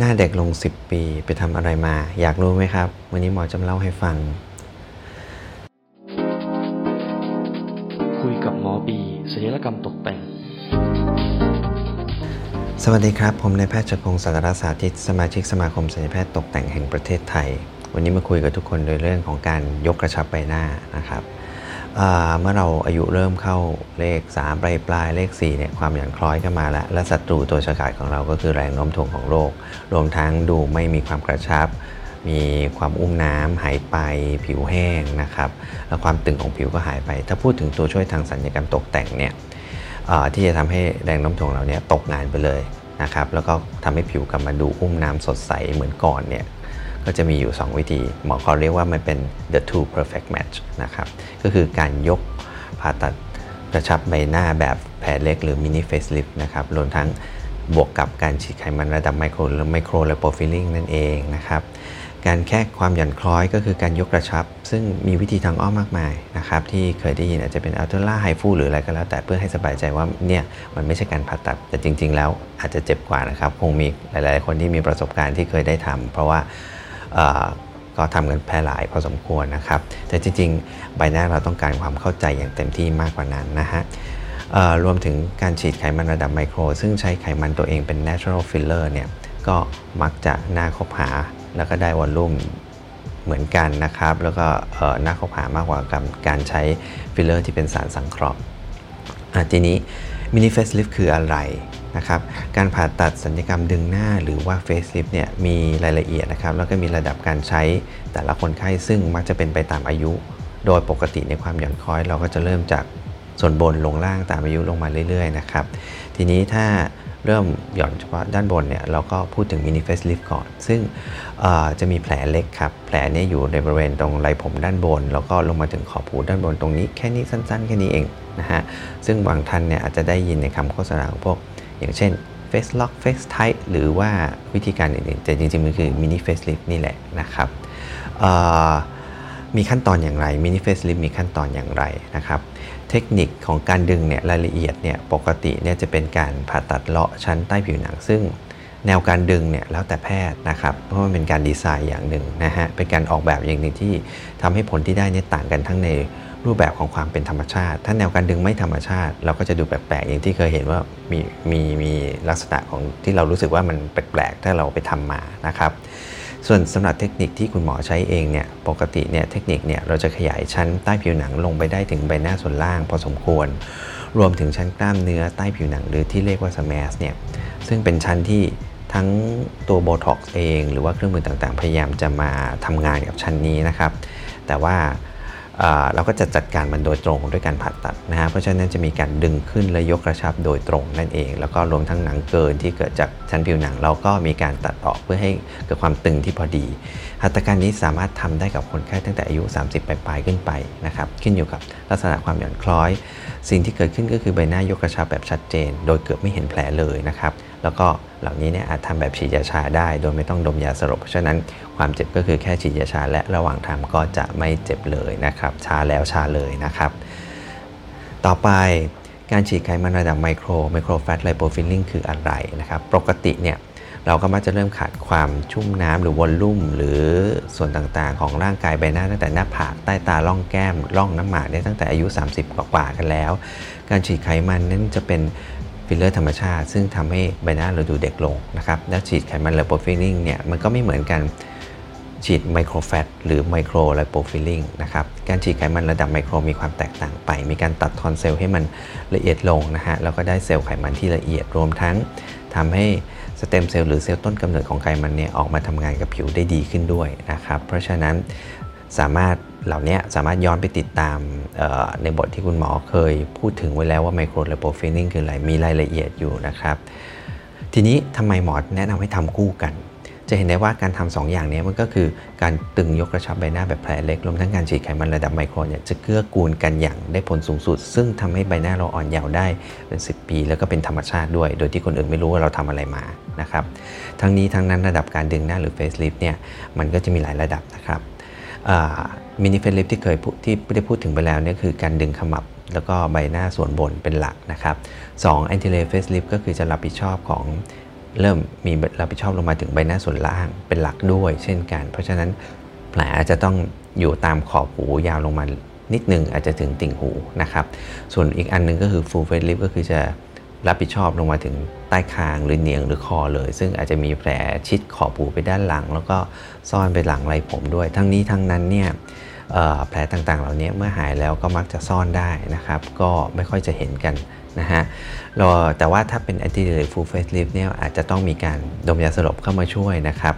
หน้าเด็กลง 10 ปีไปทำอะไรมา อยากรู้ไหมครับ วันนี้หมอจะเล่าให้ฟัง คุยกับหมอบีศัลยกรรมตกแต่ง สวัสดีครับ ผมนายแพทย์ชพงศ์สัตรสาธิตสมาชิกสมาคมศัลยแพทย์ตกแต่งแห่งประเทศไทย วันนี้มาคุยกับทุกคนโดยเรื่องของการยกกระชับใบหน้านะครับ เมื่อเราอายุเริ่มเข้าเลข 3 ปลายปลายเลข4เนี่ยความหย่อนคล้อยก็มาแล้ว และศัตรูตัวฉกาจของเราก็คือแรงโน้มถ่วงของโลก รวมทั้งดูไม่มีความกระชับ มีความอุ้มน้ำหายไปผิวแห้งนะครับ และความตึงของผิวก็หายไป ถ้าพูดถึงตัวช่วยทางสัญญกรรมตกแต่งเนี่ยที่จะทำให้แรงโน้มถ่วงเราเนี่ยตกงานไปเลยนะครับแล้วก็ทำให้ผิวกลับมาดูอุ้มน้ำสดใสเหมือนก่อนเนี่ย ก็จะมีอยู่ 2 วิธี หมอเขาเรียกว่ามันเป็น the two perfect match นะครับก็คือการยกผ่าตัดกระชับใบหน้าแบบแผลเล็กหรือ mini facelift นะครับรวมทั้งบวกกับการฉีดไขมันระดับไมโครหรือไมโครและโปรฟิลลิ่งนั่นเองนะครับการแค่ความหย่อนคล้อยก็คือการยกกระชับ ซึ่งมีวิธีทางอ้อมมากมายนะครับที่เคยได้ยินอาจจะเป็นอัลตราไฮฟูหรืออะไรก็แล้ว แต่เพื่อให้สบายใจว่าเนี่ยมันไม่ใช่การผ่าตัด แต่จริง ๆ แล้วอาจจะเจ็บกว่านะครับ คงมีหลาย ๆ คนที่มีประสบการณ์ที่เคยได้ทำเพราะว่า ก็ทำกันแพร่หลายพอสมควรนะครับ แต่จริงๆ ใบหน้าเราต้องการความเข้าใจอย่างเต็มที่มากกว่านั้นนะฮะรวมถึงการฉีดไขมันระดับไมโคร ซึ่งใช้ไขมันตัวเองเป็น natural filler เนี่ยก็มักจะน่าคบหาแล้วก็ได้ volume เหมือนกันนะครับ แล้วก็น่าคบหามากกว่ากับการใช้ฟิลเลอร์ที่เป็นสารสังเคราะห์ทีนี้ mini facelift คืออะไรนะครับการผ่าตัดศัลยกรรมดึงหน้าหรือว่า facelift เนี่ยมีรายละเอียดนะครับแล้วก็มีระดับการใช้แต่ละคนไข้ซึ่งมักจะเป็นไปตามอายุ โดยปกติในความหย่อนคล้อยเราก็จะเริ่มจากส่วนบนลงล่างตามอายุลงมาเรื่อยๆนะครับทีนี้ถ้าเริ่มหย่อนเฉพาะด้านบนเนี่ยเราก็พูดถึงมินิเฟสลิฟก่อน ซึ่งจะมีแผลเล็กครับ แผลนี้อยู่ในบริเวณตรงไหล่ผมด้านบน แล้วก็ลงมาถึงขอบหูด้านบนตรงนี้แค่นี้สั้นๆ แค่นี้เองนะฮะซึ่งบางท่านเนี่ยอาจจะได้ยินในคำโฆษณาของพวก อย่างเช่น Face Lock Face Tight หรือว่าวิธีการอื่นๆแต่จริงๆ มันคือ Mini Facelift นี่แหละนะครับมีขั้นตอนอย่างไร Mini Facelift มีขั้นตอนอย่างไรนะครับ เทคนิคของการดึงเนี่ยรายละเอียดเนี่ยปกติเนี่ยจะเป็นการผ่าตัดเลาะชั้นใต้ผิวหนังซึ่งแนวการดึงเนี่ยแล้วแต่แพทย์นะครับ เพราะมันเป็นการดีไซน์อย่างหนึ่งนะฮะ เป็นการออกแบบอย่างหนึ่งที่ทำให้ผลที่ได้เนี่ยต่างกันทั้งใน รูปแบบของความเป็นธรรมชาติ ถ้าแนวการดึงไม่ธรรมชาติ เราก็จะดูแปลกๆอย่างที่เคยเห็นว่ามีมีมีลักษณะของที่เรารู้สึกว่ามันแปลกๆถ้าเราไปทำมานะครับ ส่วนสำหรับเทคนิคที่คุณหมอใช้เองเนี่ยปกติเนี่ยเทคนิคเนี่ยเราจะขยายชั้นใต้ผิวหนังลงไปได้ถึงใบหน้าส่วนล่างพอสมควร รวมถึงชั้นกล้ามเนื้อใต้ผิวหนังหรือที่เรียกว่าสมสเนี่ยซึ่งเป็นชั้นที่ทั้งตัวโบท็อกซ์เอง หรือว่าเครื่องมือต่างๆ พยายามจะมาทำงานกับชั้นนี้นะครับ แต่ว่า เราก็จะจัดการมันโดยตรงด้วยการผ่าตัดนะฮะเพราะฉะนั้นจะมีการดึงขึ้นและยกกระชับโดยตรงนั่นเอง แล้วก็รวมทั้งหนังเกินที่เกิดจากชั้นผิวหนัง เราก็มีการตัดออกเพื่อให้เกิดความตึงที่พอดี หัตถการนี้สามารถทำได้กับคนไข้ตั้งแต่อายุ 30 ปลายๆขึ้นไปนะครับขึ้นอยู่กับลักษณะความหย่อนคล้อย สิ่งที่เกิดขึ้นก็คือใบหน้ายกกระชับแบบชัดเจน โดยเกือบไม่เห็นแผลเลยนะครับ แล้วก็เหล่านี้เนี่ยอาจทำแบบฉีดยาชาได้ โดยไม่ต้องดมยาสลบ เพราะฉะนั้นความเจ็บก็คือแค่ฉีดยาชาและระหว่างทำก็จะไม่เจ็บเลยนะครับ ชาแล้วชาเลยนะครับ ต่อไปการฉีดไขมันระดับไมโครไมโครแฟตไลโปฟิลลิ่งคืออะไรนะครับ ปกติเนี่ย เราก็มักจะเริ่มขาดความชุ่มน้ำหรือ volume หรือส่วนต่างๆ ของร่างกายใบหน้าตั้งแต่หน้าผากใต้ตาร่องแก้มร่องน้ำหมากได้ตั้งแต่อายุ 30 กว่าๆกันแล้ว การฉีดไขมันนั้นจะเป็นฟิลเลอร์ธรรมชาติ ซึ่งทำให้ใบหน้าเราดูเด็กลงนะครับและฉีดไขมัน lipofilling เนี่ยมันก็ไม่เหมือนกันฉีด micro fat หรือ micro lipofilling นะครับการฉีดไขมันระดับไมโครมีความแตกต่างไป มีการตัดทอนเซลล์ให้มันละเอียดลงนะฮะแล้วก็ได้เซลล์ไขมันที่ละเอียดรวมทั้งทำให้ stem cell หรือเซลล์ต้นกำเนิดของไขมันเนี่ยออกมาทำงานกับผิวได้ดีขึ้นด้วยนะครับ เพราะฉะนั้นสามารถเหล่านี้สามารถย้อนไปติดตามในบทที่คุณหมอเคยพูดถึงไว้แล้วว่า micro lipofilling คืออะไรมีรายละเอียดอยู่นะครับ ทีนี้ทำไมหมอแนะนำให้ทำคู่กัน จะเห็นได้ว่าการทำ2 อย่างนี้มันก็คือการตึงยกกระชับใบหน้าแบบแผลเล็กรวมทั้งการฉีดไขมันระดับไมโครเนี่ยจะเกื้อกูลกันอย่างได้ผลสูงสุด ซึ่งทำให้ใบหน้าเราอ่อนเยาว์ได้เป็น 10 ปี แล้วก็เป็นธรรมชาติด้วย โดยที่คนอื่นไม่รู้ว่าเราทำอะไรมานะครับทั้งนี้ทั้งนั้นระดับการดึงหน้าหรือ facelift เนี่ยมันก็จะมีหลายระดับนะครับ mini facelift ที่เคยที่ได้พูดถึงไปแล้วเนี่ยคือการดึงขมับแล้วก็ใบหน้าส่วนบนเป็นหลักนะครับ2 anti layer face lift ก็คือจะรับผิดชอบของ เริ่มมีรับผิดชอบลงมาถึงใบหน้าส่วนล่างเป็นหลักด้วย เช่นกัน เพราะฉะนั้นแผลอาจจะต้องอยู่ตามขอบหูยาวลงมานิดนึงอาจจะถึงติ่งหูนะครับ ส่วนอีกอันหนึงก็คือ full face lift ก็คือจะรับผิดชอบลงมาถึงใต้คางหรือเนียงหรือคอเลย ซึ่งอาจจะมีแผลชิดขอบหูไปด้านหลัง แล้วก็ซ่อนไปหลังไหล่ผมด้วย ทั้งนี้ทั้งนั้นเนี่ยแผลต่างๆ เหล่านี้เมื่อหายแล้วก็มักจะซ่อนได้นะครับ ก็ไม่ค่อยจะเห็นกัน นะฮะรอแต่ว่าถ้าเป็น anti delay full face lift เนี่ยอาจจะต้องมีการดมยาสลบเข้ามาช่วยนะครับ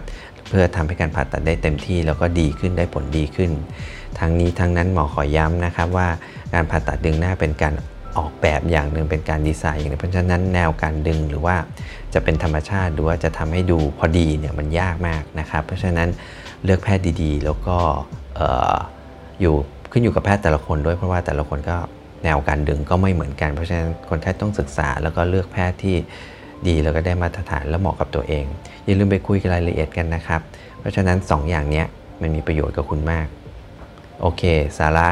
เพื่อทำให้การผ่าตัดได้เต็มที่แล้วก็ดีขึ้นได้ผลดีขึ้น ทั้งนี้ทั้งนั้นหมอขอย้ำนะครับว่าการผ่าตัดดึงหน้าเป็นการออกแบบอย่างหนึ่งเป็นการดีไซน์อย่างนึงเพราะฉะนั้นแนวการดึงหรือว่าจะเป็นธรรมชาติหรือว่าจะทำให้ดูพอดีเนี่ยมันยากมากนะครับ เพราะฉะนั้นเลือกแพทย์ดีๆ แล้วก็เอ่ออยู่ขึ้นอยู่กับแพทย์แต่ละคนด้วยเพราะว่าแต่ละคนก็ แนวการดึงก็ไม่เหมือนกัน เพราะฉะนั้นคนไข้ต้องศึกษาแล้วก็เลือกแพทย์ที่ดีแล้วก็ได้มาตรฐานและเหมาะกับตัวเอง อย่าลืมไปคุยกันรายละเอียดกันนะครับ เพราะฉะนั้น 2 อย่างนี้มันมีประโยชน์กับคุณมาก โอเค สาระ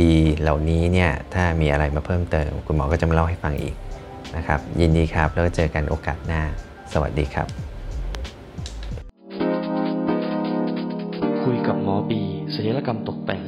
ดีๆ เหล่านี้เนี่ยถ้ามีอะไรมาเพิ่มเติม คุณหมอก็จะมาเล่าให้ฟังอีกนะครับ ยินดีครับ แล้วก็เจอกันโอกาสหน้า สวัสดีครับ คุยกับหมอบีศัลยกรรมตกแต่ง